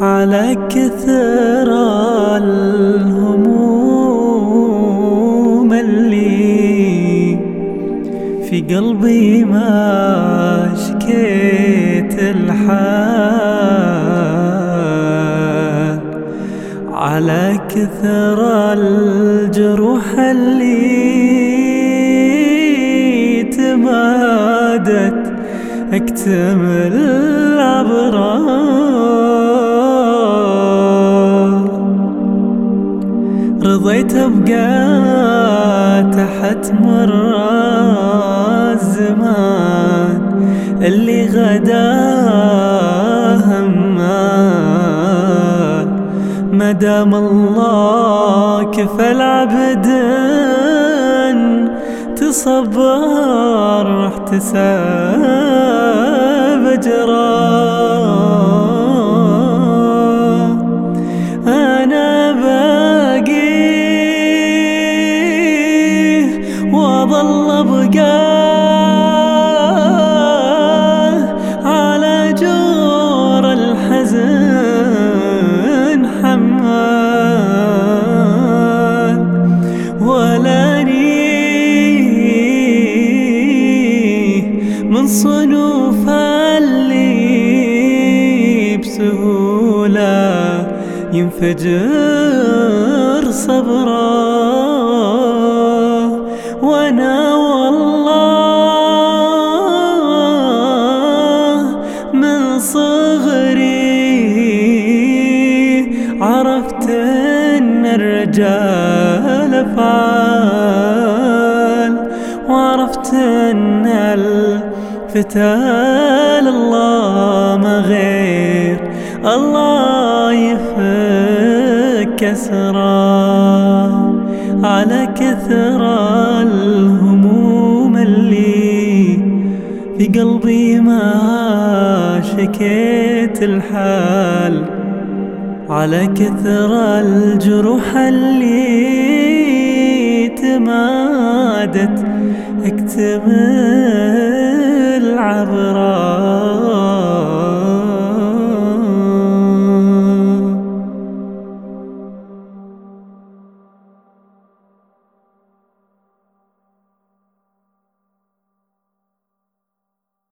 على كثر الهموم اللي في قلبي ما شكيت الحال. على كثر الجروح اللي تمادت اكتمل الأبرار. رضيت ابقى تحت مرة الزمان اللي غدا همال مدام الله كفى العبد تصبر احتساب اجراه صنوف اللي بسهولة ينفجر صبره وأنا والله من صغري عرفت أن الرجال أفعال وعرفت أن الفتال الله ما غير. الله يفك اسرار على كثر الهموم اللي في قلبي ما شكيت الحال. على كثر الجروح اللي تمادت اكتمل